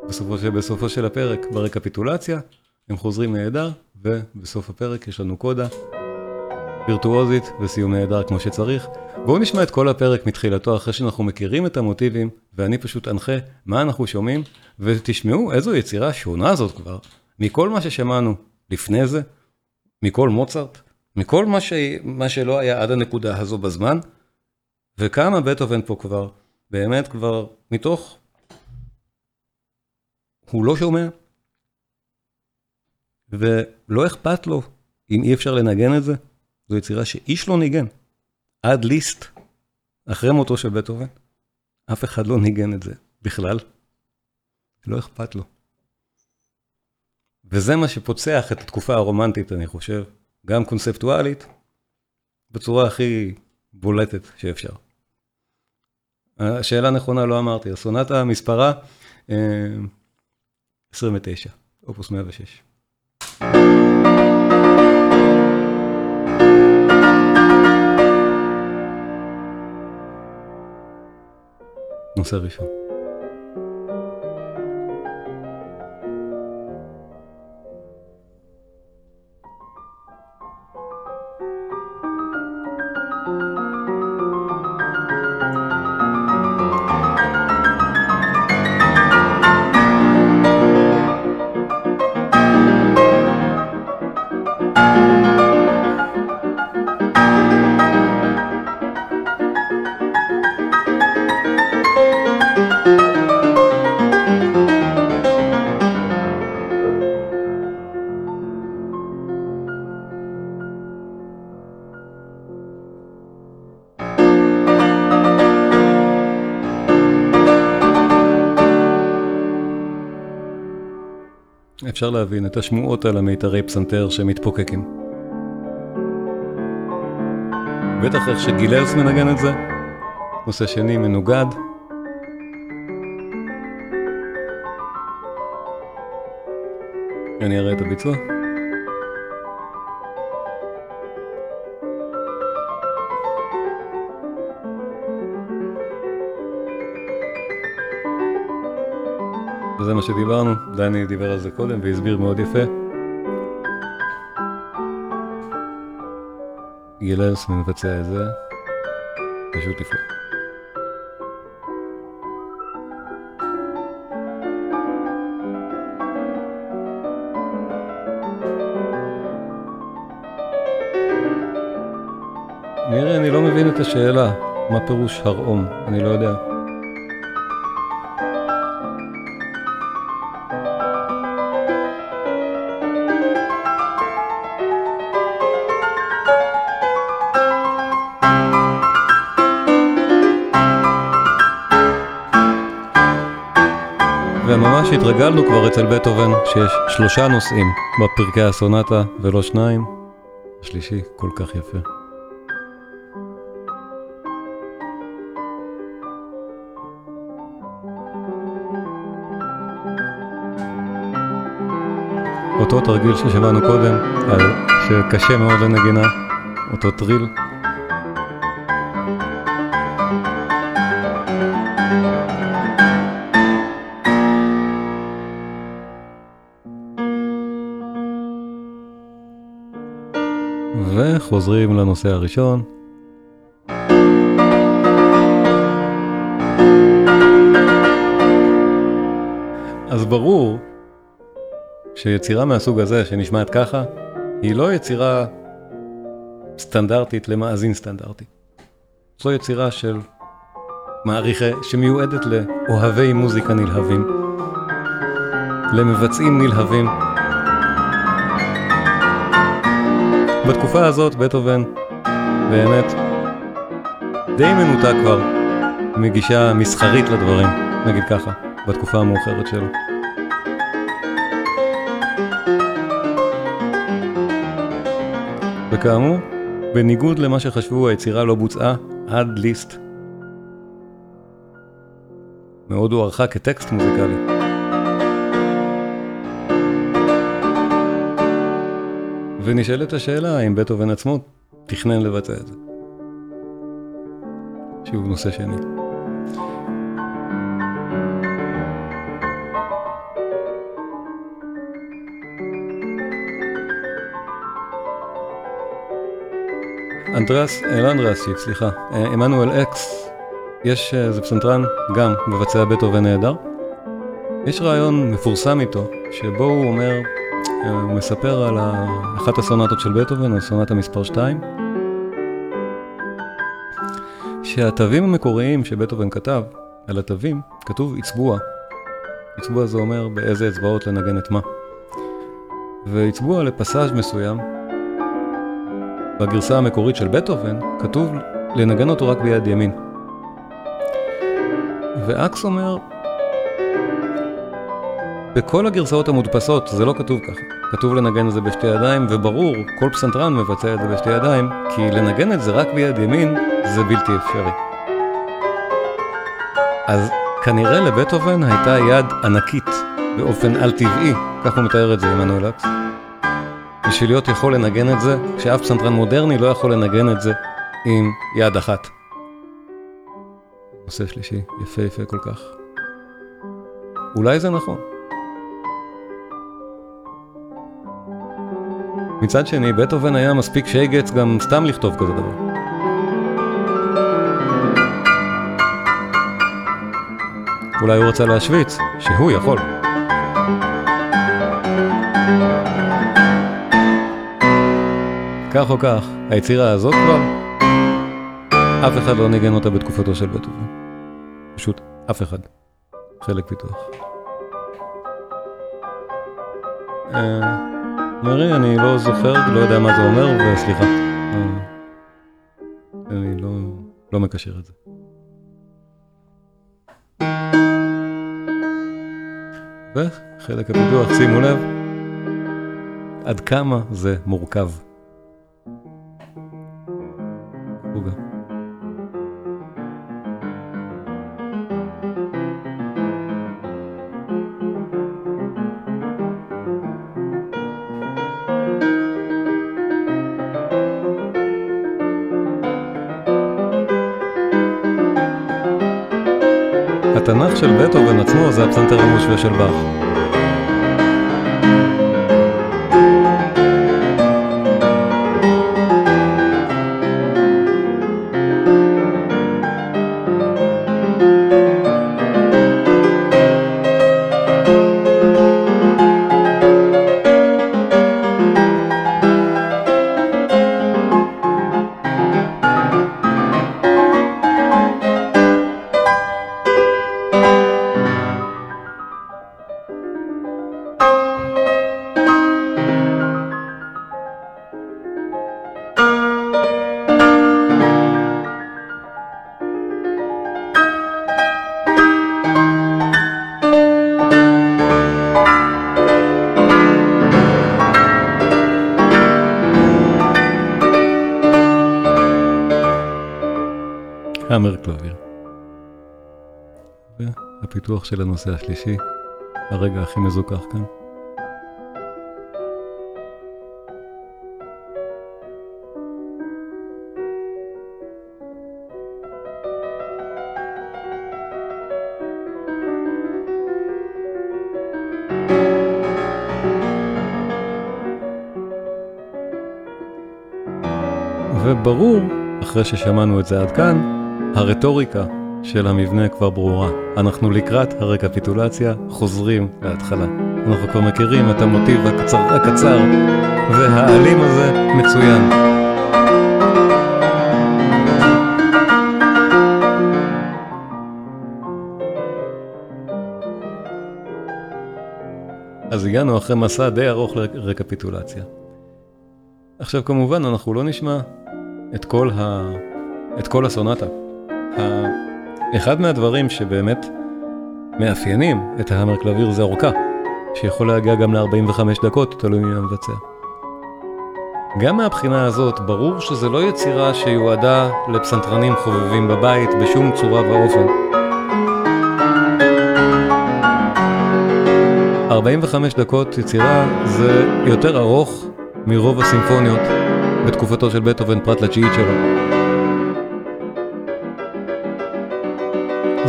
בסופו של, בסופו של הפרק, ברקפיטולציה, הם חוזרים נהדר, ובסוף הפרק יש לנו קודה וירטואוזית וסיום נהדר כמו שצריך. בואו נשמע את כל הפרק מתחילתו אחרי שאנחנו מכירים את המוטיבים, ואני פשוט אנחה מה אנחנו שומעים, ותשמעו איזו יצירה שונה זאת כבר, מכל מה ששמענו לפני זה, מכל מוצרט, מכל מה, ש... מה שלא היה עד הנקודה הזו בזמן, וכמה בטהובן פה כבר, באמת כבר מתוך, הוא לא שומע, ולא אכפת לו אם אי אפשר לנגן את זה. זו יצירה שאיש לא ניגן. עד ליסט, אחרי מותו של בטהובן, אף אחד לא ניגן את זה בכלל. לא אכפת לו. וזה מה שפוצח את התקופה הרומנטית, אני חושב, גם קונספטואלית, בצורה הכי בולטת שאפשר. השאלה נכונה, לא אמרתי, הסונטה מספרה 29, אופוס 106. נושא ראשון. אפשר להבין את השמועות על המיתרי פסנתר שמתפוקקים. בטח איך שגילרס מנגן את זה, נושא שני מנוגד. אני אראה את הביצוע. שדיברנו, דני דיבר על זה קודם והסביר מאוד יפה. גילרס מבצע את זה, פשוט נפלא. מירי, אני לא מבין את השאלה, מה פירוש הרעום? אני לא יודע. וממש התרגלנו כבר אצל בטהובן שיש שלושה נושאים בפרקי הסונטה ולא שניים. השלישי כל כך יפה. אותו תרגיל ששמענו קודם, על שקשה מאוד לנגינה, אותו טריל. וחוזרים לנושא הראשון. אז ברור שיצירה מהסוג הזה שנשמעת ככה, היא לא יצירה סטנדרטית למאזין סטנדרטי. זו יצירה של מעריכי, שמיועדת לאוהבי מוזיקה נלהבים, למבצעים נלהבים. בתקופה הזאת בטהובן באמת די מנותק כבר מגישה מסחרית לדברים, נגיד ככה, בתקופה המאוחרת שלו. וכאמור, בניגוד למה שחשבו, היצירה לא בוצעה עד ליסט. מאוד הוערכה כטקסט מוזיקלי. ונשאלת השאלה האם בטהובן עצמו תכנן לבצע את זה. שוב נושא שני. אנדרש, לא אנדרש שיף, סליחה, עמנואל אקס, יש איזה פסנתרן, גם מבצע בטהובן נהדר. יש רעיון מפורסם איתו, שבו הוא אומר, הוא מספר על אחת הסונטות של בטהובן, הסונטה מספר 2, שהתווים המקוריים שבטהובן כתב, על התווים, כתוב עצבוע. עצבוע זה אומר באיזה אצבעות לנגן את מה. ועצבוע לפסאז' מסוים, בגרסה המקורית של בטהובן, כתוב לנגן אותו רק ביד ימין. ואקס אומר, בכל הגרסאות המודפסות זה לא כתוב ככה. כתוב לנגן את זה בשתי ידיים, וברור, כל פסנתרן מבצע את זה בשתי ידיים, כי לנגן את זה רק ביד ימין זה בלתי אפשרי. אז כנראה לבטהובן הייתה יד ענקית באופן על-טבעי, כך הוא מתאר את זה, עמנואל לקס. בשביל להיות יכול לנגן את זה, כשאף פסנתרן מודרני לא יכול לנגן את זה עם יד אחת. נושא שלישי, יפה יפה כל כך. אולי זה נכון. מצד שני, בטהובן היה מספיק שייגץ גם סתם לכתוב כזה דבר. אולי הוא רצה להשוויץ, שהוא יכול. כך או כך, היצירה הזאת כבר, אף אחד לא ניגן אותה בתקופתו של בטהובן. פשוט אף אחד. חלק פיתוח. אה, מרי, אני לא זוכר, לא יודע מה זה אומר, וסליחה. אה, אני לא, לא מקשר את זה. וחלק הפיתוח, שימו לב, עד כמה זה מורכב. חוגה. התנ"ך של בטהובן עצמו זה הפסנתר המושווה של באך. והפיתוח של הנושא השלישי, הרגע הכי מזוכח כאן. וברור, אחרי ששמענו את זה עד כאן, הרטוריקה של המבנה כבר ברורה. אנחנו לקראת הרקפיטולציה, חוזרים להתחלה. אנחנו כבר מכירים את המוטיב הקצר, הקצר והאלים הזה מצוין. אז הגענו אחרי מסע די ארוך לרקפיטולציה. עכשיו כמובן אנחנו לא נשמע את כל, ה... את כל הסונטה. אחד מהדברים שבאמת מאפיינים את ההמר קלביר זה אורכה, שיכול להגיע גם ל-45 דקות, תלוי מי המבצע. גם מהבחינה הזאת, ברור שזה לא יצירה שיועדה לפסנתרנים חובבים בבית בשום צורה ואופן. 45 דקות יצירה זה יותר ארוך מרוב הסימפוניות בתקופתו של בטהובן פרט לתשיעית שלו.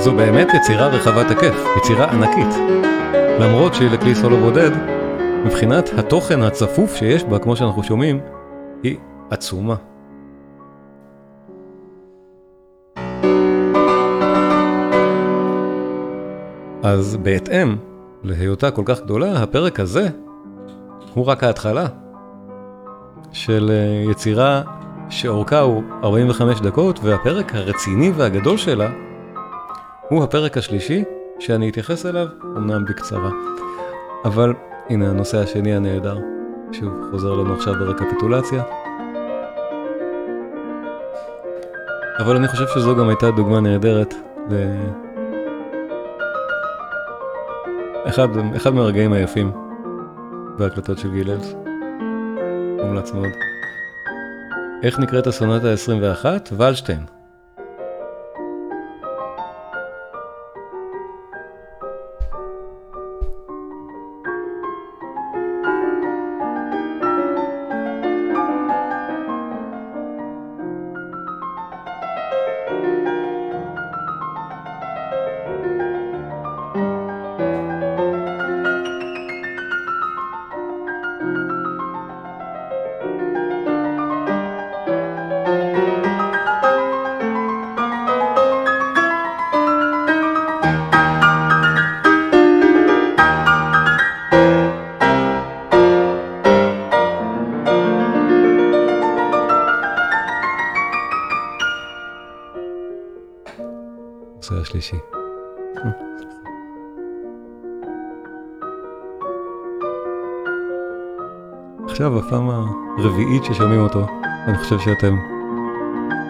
זו באמת יצירה רחבת היקף, יצירה ענקית. למרות שהיא לכלי סולו בודד, מבחינת התוכן הצפוף שיש בה, כמו שאנחנו שומעים, היא עצומה. אז בהתאם להיותה כל כך גדולה, הפרק הזה הוא רק ההתחלה של יצירה שאורכה הוא 45 דקות, והפרק הרציני והגדול שלה הוא הפרק השלישי, שאני אתייחס אליו, אמנם בקצרה. אבל הנה הנושא השני הנהדר, שוב חוזר לנו עכשיו ברקפיטולציה. אבל אני חושב שזו גם הייתה דוגמה נהדרת ל... אחד, אחד מהרגעים היפים בהקלטות של גיללס. מומלץ מאוד. איך נקראת הסונטה ה-21? ולשטיין. השלישי. עכשיו, הפעם הרביעית ששומעים אותו, אני חושב שאתם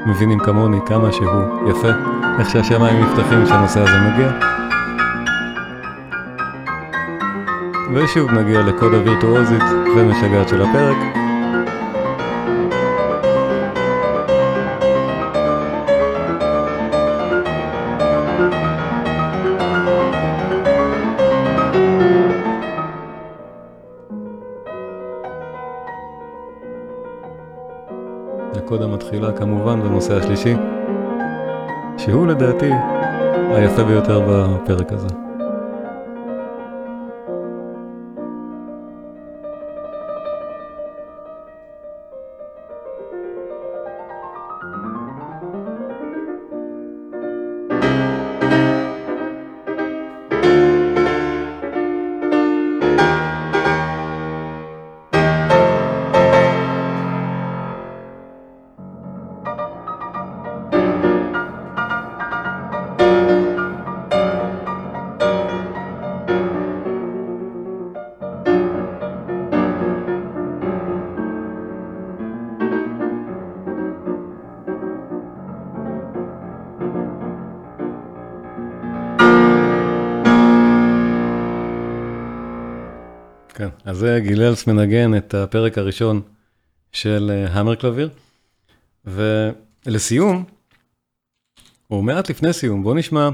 מבינים כמוני כמה שהוא יפה, איך שהשמיים נפתחים כשהנושא הזה מגיע. ושוב נגיע לקוד הווירטואוזית ומשגעת של הפרק. כמובן בנושא השלישי, שהוא לדעתי היפה ביותר בפרק הזה. אז זה גיללס מנגן את הפרק הראשון של המר קלביר. ולסיום, או מעט לפני סיום, בואו נשמע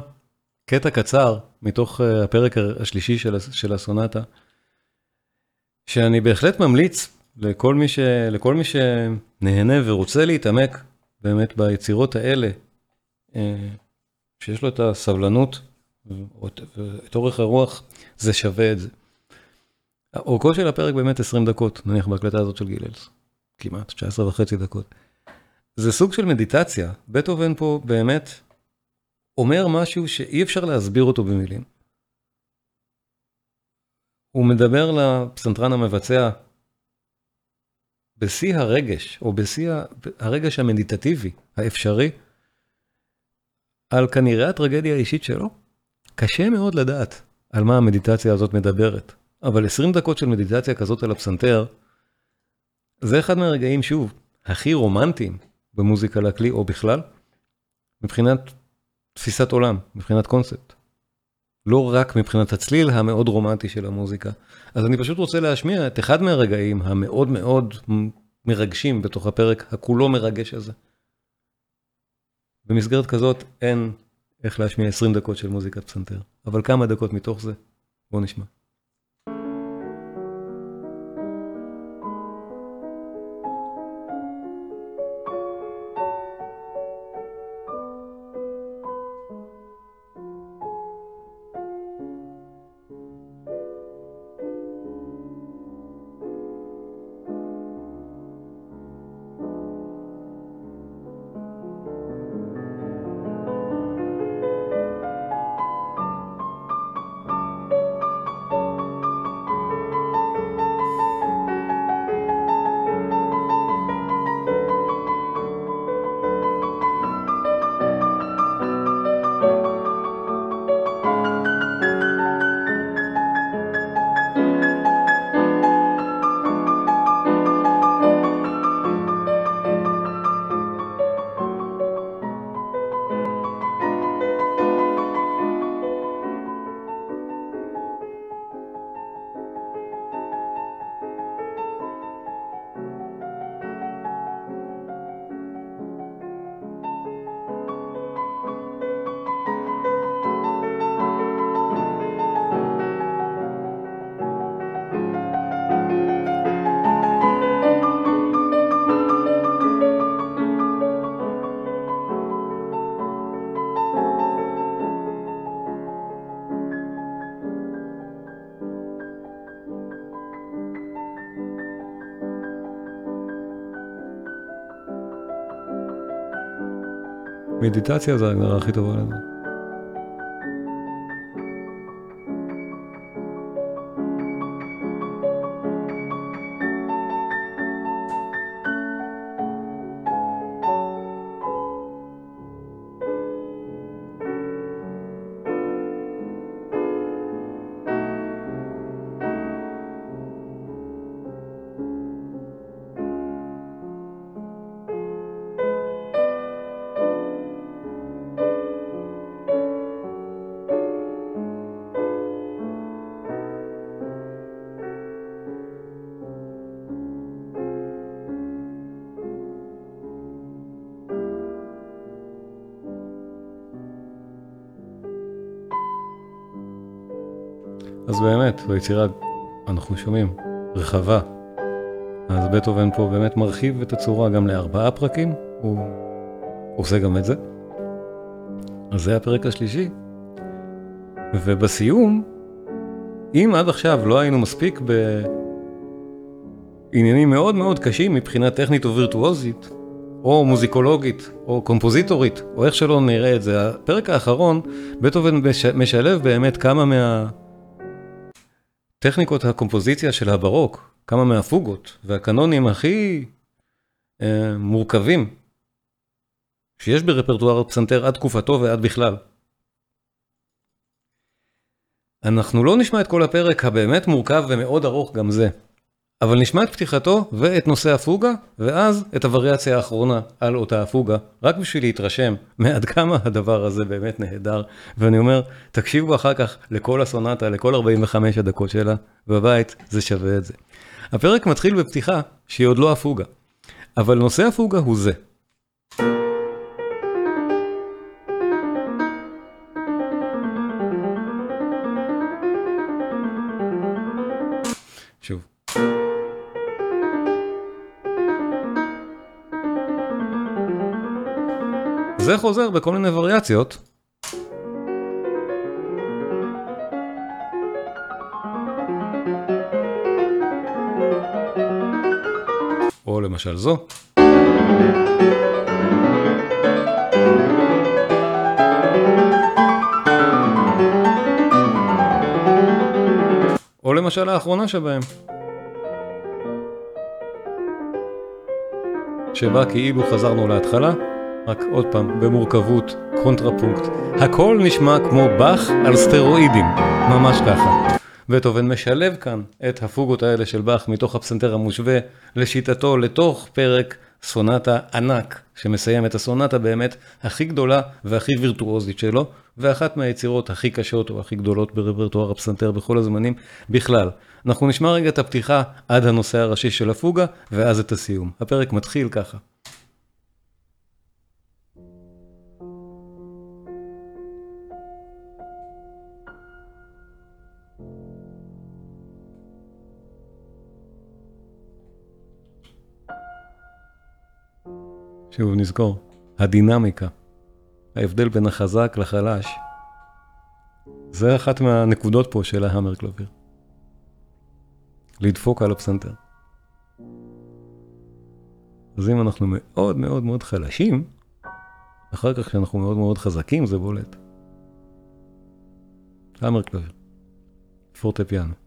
קטע קצר מתוך הפרק השלישי של הסונטה, שאני בהחלט ממליץ לכל מי, ש... לכל מי שנהנה ורוצה להתעמק באמת ביצירות האלה, שיש לו את הסבלנות ואת אורך הרוח, זה שווה את זה. אורכו של הפרק באמת 20 דקות, נניח בהקלטה הזאת של גיללס, כמעט 19 וחצי דקות. זה סוג של מדיטציה, בטהובן פה באמת אומר משהו שאי אפשר להסביר אותו במילים. הוא מדבר לפסנתרן המבצע בשיא הרגש, או בשיא הרגש המדיטטיבי, האפשרי, על כנראה הטרגדיה האישית שלו. קשה מאוד לדעת על מה המדיטציה הזאת מדברת. אבל 20 דקות של מדיטציה כזאת על הפסנתר, זה אחד מהרגעים, שוב, הכי רומנטיים במוזיקה לכלי, או בכלל, מבחינת תפיסת עולם, מבחינת קונספט. לא רק מבחינת הצליל המאוד רומנטי של המוזיקה. אז אני פשוט רוצה להשמיע את אחד מהרגעים המאוד מאוד מרגשים בתוך הפרק הכולו מרגש הזה. במסגרת כזאת אין איך להשמיע 20 דקות של מוזיקת פסנתר, אבל כמה דקות מתוך זה, בואו נשמע. מדיטציה זה ההגדרה הכי טובה לזה. אז באמת, ביצירה אנחנו שומעים רחבה. אז בטהובן פה באמת מרחיב את הצורה גם לארבעה פרקים, הוא עושה גם את זה. אז זה הפרק השלישי. ובסיום, אם עד עכשיו לא היינו מספיק בעניינים מאוד מאוד קשים מבחינה טכנית או וירטואוזית, או מוזיקולוגית, או קומפוזיטורית, או איך שלא נראה את זה, הפרק האחרון, בטהובן משלב באמת כמה מהטכניקות הקומפוזיציה של הברוק, כמה מהפוגות והקנונים הכי אה, מורכבים שיש ברפרטואר הפסנתר עד תקופתו ועד בכלל. אנחנו לא נשמע את כל הפרק הבאמת מורכב ומאוד ארוך גם זה, אבל נשמע את פתיחתו ואת נושא הפוגה, ואז את הווריאציה האחרונה על אותה הפוגה, רק בשביל להתרשם מעד כמה הדבר הזה באמת נהדר. ואני אומר, תקשיבו אחר כך לכל הסונטה, לכל 45 הדקות שלה, בבית, זה שווה את זה. הפרק מתחיל בפתיחה שהיא עוד לא הפוגה, אבל נושא הפוגה הוא זה. זה חוזר בכל מיני וריאציות. או למשל זו. או למשל האחרונה שבהם. שבה כאילו חזרנו להתחלה, רק עוד פעם, במורכבות, קונטרפונקט. הכל נשמע כמו באך על סטרואידים, ממש ככה. בטהובן משלב כאן את הפוגות האלה של באך מתוך הפסנתר המושווה לשיטתו לתוך פרק סונטה ענק, שמסיים את הסונטה באמת הכי גדולה והכי וירטואוזית שלו, ואחת מהיצירות הכי קשות או הכי גדולות ברפרטואר הפסנתר בכל הזמנים בכלל. אנחנו נשמע רגע את הפתיחה עד הנושא הראשי של הפוגה, ואז את הסיום. הפרק מתחיל ככה. שוב נזכור, הדינמיקה, ההבדל בין החזק לחלש, זה אחת מהנקודות פה של ההמר קלוביר. לדפוק על הפסנתר. אז אם אנחנו מאוד מאוד מאוד חלשים, אחר כך כשאנחנו מאוד מאוד חזקים זה בולט. המר קלוביר, פורטה פיאנו.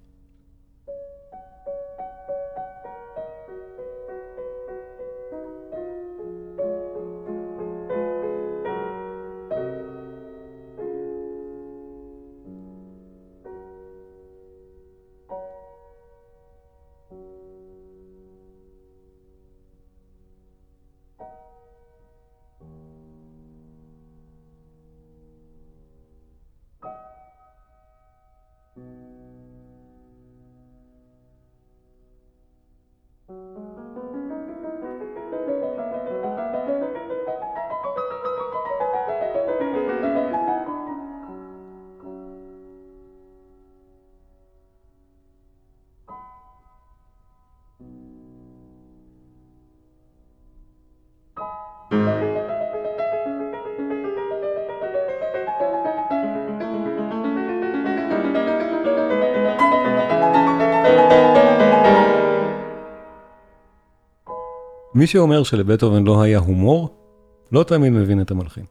מי שאומר שלבטהובן לא היה הומור, לא תמיד מבין את המלחין.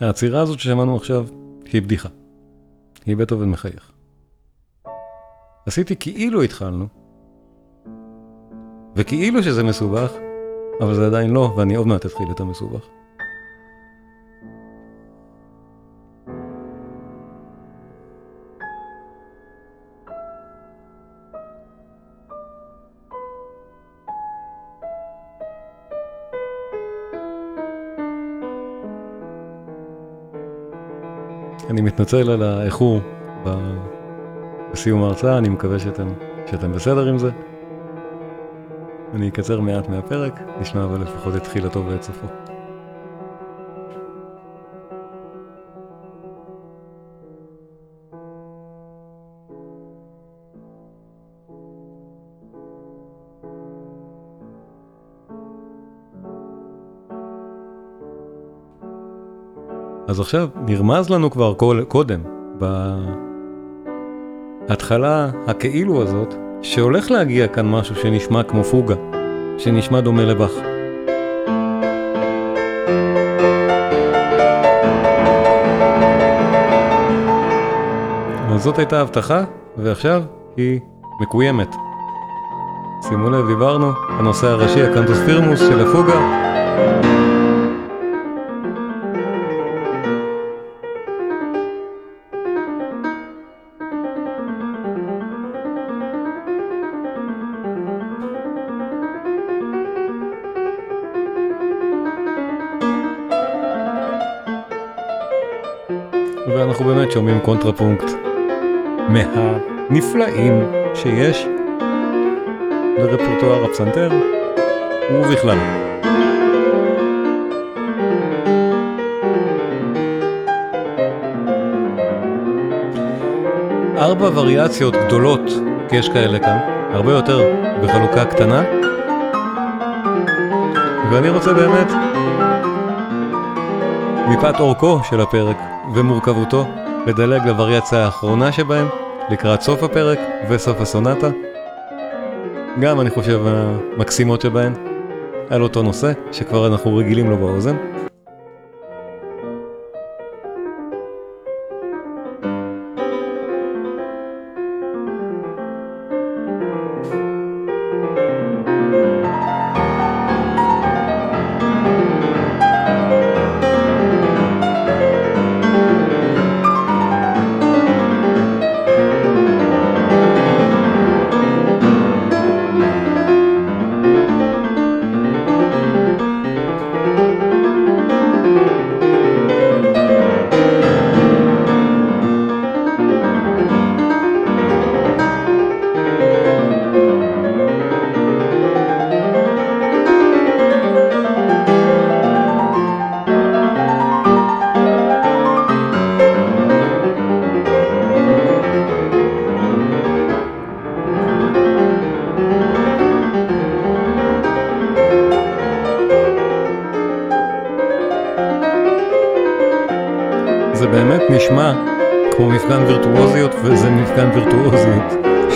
העצירה הזאת ששמענו עכשיו היא בדיחה. היא בטהובן מחייך. עשיתי כאילו התחלנו, וכאילו שזה מסובך, אבל זה עדיין לא, ואני עוד מעט אתחיל את המסובך. מתנצל על האיחור בסיום ההרצאה, אני מקווה שאתם, שאתם בסדר עם זה. אני אקצר מעט מהפרק, נשמע אבל לפחות את תחילתו ואת סופו. עכשיו נרמז לנו כבר קודם, בהתחלה הכאילו הזאת, שהולך להגיע כאן משהו שנשמע כמו פוגה, שנשמע דומה לבך. זאת הייתה ההבטחה, ועכשיו היא מקוימת. שימו לב, דיברנו, הנושא הראשי, הקנטוס פירמוס של הפוגה. באמת שומעים קונטרפונקט מהנפלאים שיש לרפרטואר הפסנתר ובכלל. ארבע וריאציות גדולות, כי יש כאלה כאן, הרבה יותר בחלוקה קטנה. ואני רוצה באמת, מפאת אורכו של הפרק ומורכבותו, לדלג לווריאציה האחרונה שבהם, לקראת סוף הפרק וסוף הסונטה. גם אני חושב המקסימות שבהן, על אותו נושא שכבר אנחנו רגילים לו באוזן.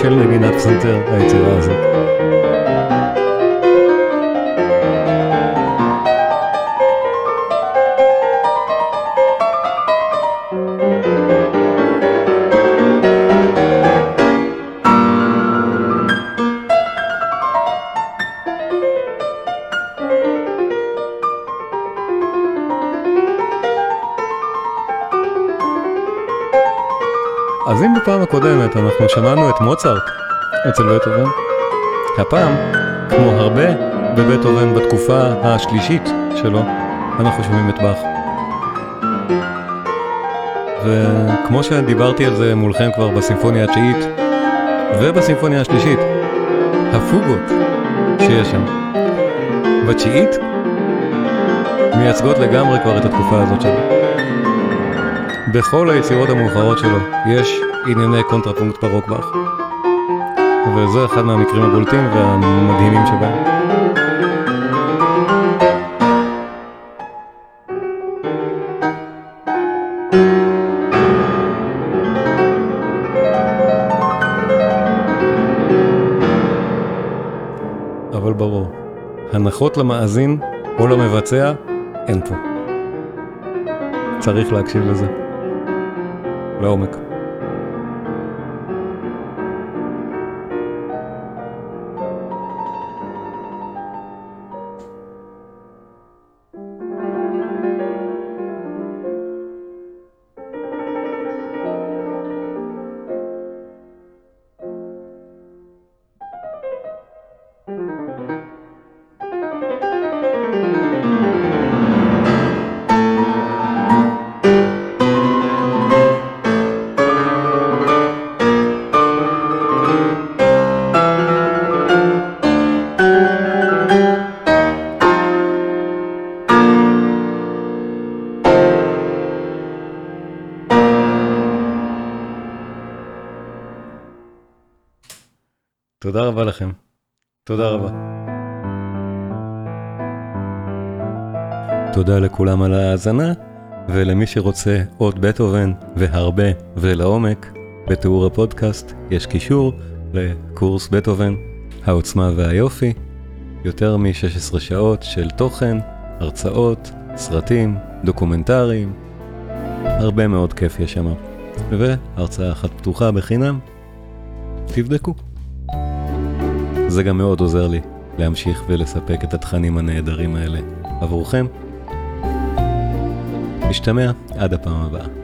של נגינת פסנתר, היצירה הזאת. אנחנו שמענו את מוצרט אצל בטהובן, הפעם, כמו הרבה בבטהובן בתקופה השלישית שלו, אנחנו שומעים את באך. וכמו שדיברתי על זה מולכם כבר בסימפוניה התשיעית ובסימפוניה השלישית, הפוגות שיש שם, בתשיעית מייצגות לגמרי כבר את התקופה הזאת שלו. בכל היצירות המאוחרות שלו יש ענייני קונטרפונקט ברוח באך. וזה אחד מהמקרים הבולטים והמדהימים שבהם. אבל ברור, הנחות למאזין או למבצע אין פה. צריך להקשיב לזה. לעומק. תודה לכולם על ההאזנה, ולמי שרוצה עוד בטהובן והרבה ולעומק, בתיאור הפודקאסט יש קישור לקורס בטהובן, העוצמה והיופי, יותר מ-16 שעות של תוכן, הרצאות, סרטים, דוקומנטריים, הרבה מאוד כיף יש שם. והרצאה אחת פתוחה בחינם, תבדקו. זה גם מאוד עוזר לי להמשיך ולספק את התכנים הנהדרים האלה עבורכם. משתמע עד הפעם הבאה.